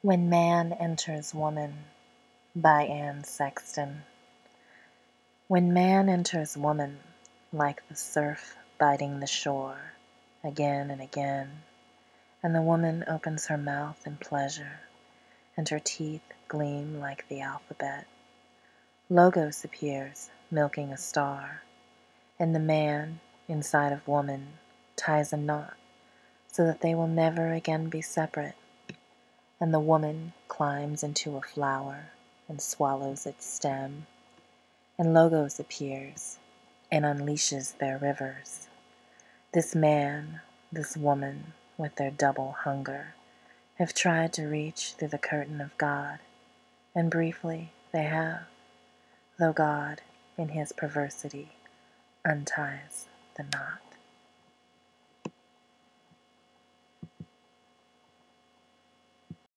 When Man Enters Woman by Anne Sexton When man enters woman, like the surf biting the shore, again and again, And the woman opens her mouth in pleasure, and her teeth gleam like the alphabet, Logos appears, milking a star, and the man, inside of woman, ties a knot so that they will never again be separate. And the woman climbs into a flower and swallows its stem, and Logos appears and unleashes their rivers. This man, this woman, with their double hunger, have tried to reach through the curtain of God, and briefly they have, though God, in his perversity, unties the knot.